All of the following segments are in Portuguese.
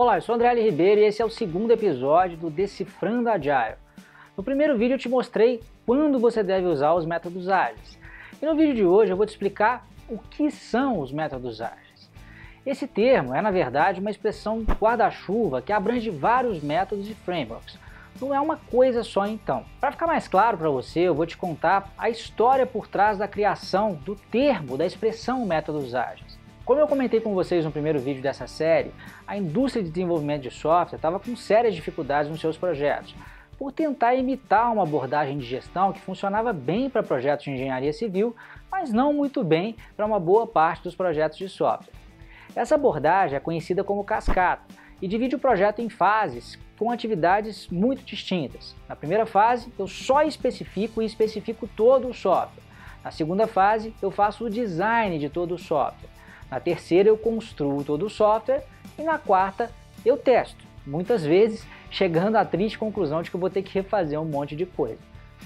Olá, eu sou André L. Ribeiro e esse é o segundo episódio do Decifrando Agile. No primeiro vídeo eu te mostrei quando você deve usar os métodos ágeis. E no vídeo de hoje eu vou te explicar o que são os métodos ágeis. Esse termo é, na verdade, uma expressão guarda-chuva que abrange vários métodos e frameworks. Não é uma coisa só então. Para ficar mais claro para você, eu vou te contar a história por trás da criação do termo, da expressão métodos ágeis. Como eu comentei com vocês no primeiro vídeo dessa série, a indústria de desenvolvimento de software estava com sérias dificuldades nos seus projetos, por tentar imitar uma abordagem de gestão que funcionava bem para projetos de engenharia civil, mas não muito bem para uma boa parte dos projetos de software. Essa abordagem é conhecida como cascata e divide o projeto em fases com atividades muito distintas. Na primeira fase, eu só especifico e especifico todo o software. Na segunda fase, eu faço o design de todo o software. Na terceira, eu construo todo o software. E na quarta, eu testo. Muitas vezes, chegando à triste conclusão de que eu vou ter que refazer um monte de coisa.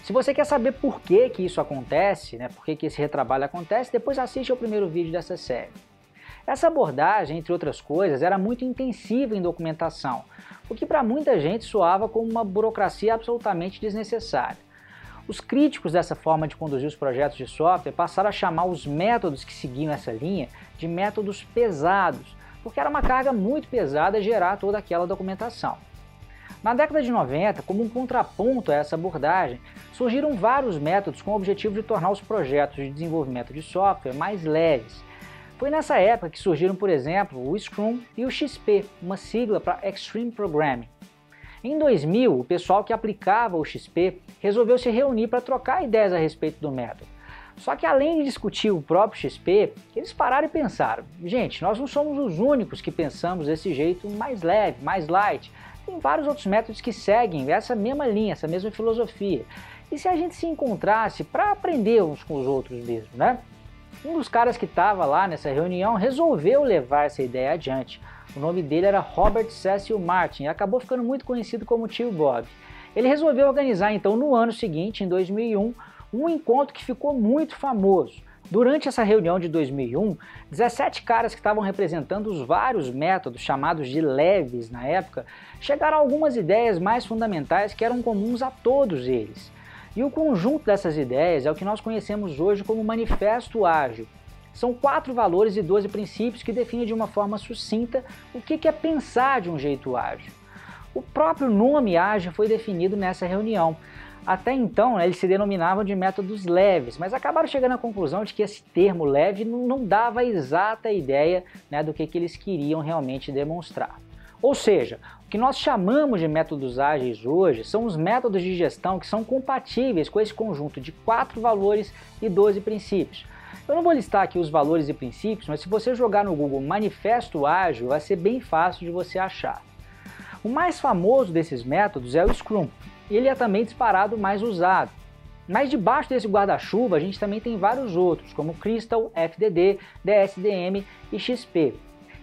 Se você quer saber por que, que isso acontece, né, por que, que esse retrabalho acontece, depois assiste ao primeiro vídeo dessa série. Essa abordagem, entre outras coisas, era muito intensiva em documentação, o que para muita gente soava como uma burocracia absolutamente desnecessária. Os críticos dessa forma de conduzir os projetos de software passaram a chamar os métodos que seguiam essa linha de métodos pesados, porque era uma carga muito pesada gerar toda aquela documentação. Na década de 90, como um contraponto a essa abordagem, surgiram vários métodos com o objetivo de tornar os projetos de desenvolvimento de software mais leves. Foi nessa época que surgiram, por exemplo, o Scrum e o XP, uma sigla para Extreme Programming. Em 2000, o pessoal que aplicava o XP resolveu se reunir para trocar ideias a respeito do método. Só que além de discutir o próprio XP, eles pararam e pensaram: gente, nós não somos os únicos que pensamos desse jeito mais leve, mais light. Tem vários outros métodos que seguem essa mesma linha, essa mesma filosofia. E se a gente se encontrasse para aprender uns com os outros mesmo, né? Um dos caras que estava lá nessa reunião resolveu levar essa ideia adiante. O nome dele era Robert Cecil Martin e acabou ficando muito conhecido como Tio Bob. Ele resolveu organizar então no ano seguinte, em 2001, um encontro que ficou muito famoso. Durante essa reunião de 2001, 17 caras que estavam representando os vários métodos chamados de leves na época, chegaram a algumas ideias mais fundamentais que eram comuns a todos eles. E o conjunto dessas ideias é o que nós conhecemos hoje como Manifesto Ágil, são quatro valores e 12 princípios que definem de uma forma sucinta o que é pensar de um jeito ágil. O próprio nome ágil foi definido nessa reunião. Até então, né, eles se denominavam de métodos leves, mas acabaram chegando à conclusão de que esse termo leve não dava a exata ideia né, do que, que eles queriam realmente demonstrar. Ou seja, o que nós chamamos de métodos ágeis hoje são os métodos de gestão que são compatíveis com esse conjunto de quatro valores e 12 princípios. Eu não vou listar aqui os valores e princípios, mas se você jogar no Google Manifesto Ágil, vai ser bem fácil de você achar. O mais famoso desses métodos é o Scrum. Ele é também disparado mais usado. Mas debaixo desse guarda-chuva a gente também tem vários outros, como Crystal, FDD, DSDM e XP.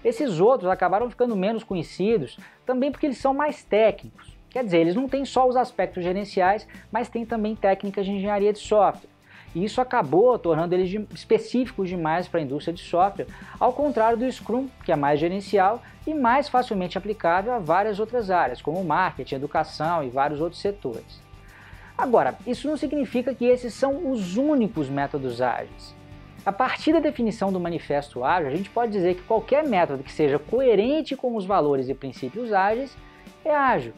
Esses outros acabaram ficando menos conhecidos também porque eles são mais técnicos. Quer dizer, eles não têm só os aspectos gerenciais, mas têm também técnicas de engenharia de software. E isso acabou tornando eles específicos demais para a indústria de software, ao contrário do Scrum, que é mais gerencial e mais facilmente aplicável a várias outras áreas, como marketing, educação e vários outros setores. Agora, isso não significa que esses são os únicos métodos ágeis. A partir da definição do manifesto ágil, a gente pode dizer que qualquer método que seja coerente com os valores e princípios ágeis é ágil.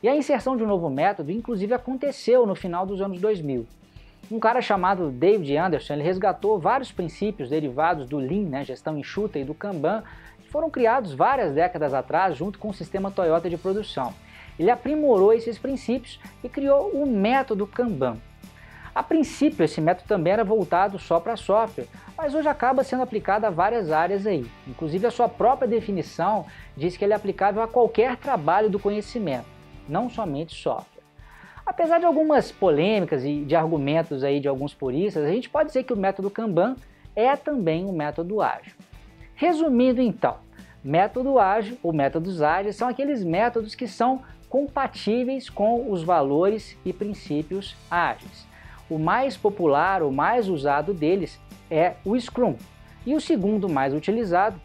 E a inserção de um novo método, inclusive, aconteceu no final dos anos 2000. Um cara chamado David Anderson, ele resgatou vários princípios derivados do Lean, né, gestão enxuta, e do Kanban, que foram criados várias décadas atrás junto com o sistema Toyota de produção. Ele aprimorou esses princípios e criou o método Kanban. A princípio, esse método também era voltado só para software, mas hoje acaba sendo aplicado a várias áreas aí. Inclusive, a sua própria definição diz que ele é aplicável a qualquer trabalho do conhecimento, não somente software. Apesar de algumas polêmicas e de argumentos aí de alguns puristas, a gente pode dizer que o método Kanban é também um método ágil. Resumindo então, método ágil ou métodos ágeis são aqueles métodos que são compatíveis com os valores e princípios ágeis. O mais popular, o mais usado deles é o Scrum. E o segundo mais utilizado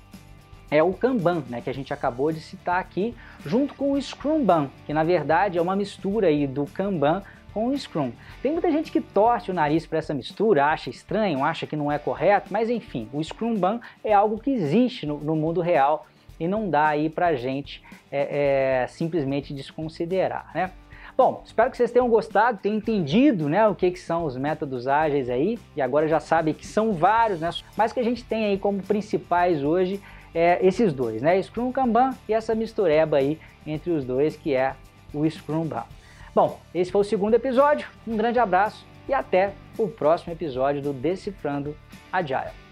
é o Kanban, né, que a gente acabou de citar aqui, junto com o Scrumban, que na verdade é uma mistura aí do Kanban com o Scrum. Tem muita gente que torce o nariz para essa mistura, acha estranho, acha que não é correto, mas enfim, o Scrumban é algo que existe no, no mundo real e não dá aí para gente é, é, simplesmente desconsiderar, né? Bom, espero que vocês tenham gostado, tenham entendido né, o que, que são os métodos ágeis aí, e agora já sabem que são vários, né, mas que a gente tem aí como principais hoje é, esses dois, né, Scrum Kanban e essa mistureba aí entre os dois que é o Scrum Ban. Bom, esse foi o segundo episódio, um grande abraço e até o próximo episódio do Decifrando Agile.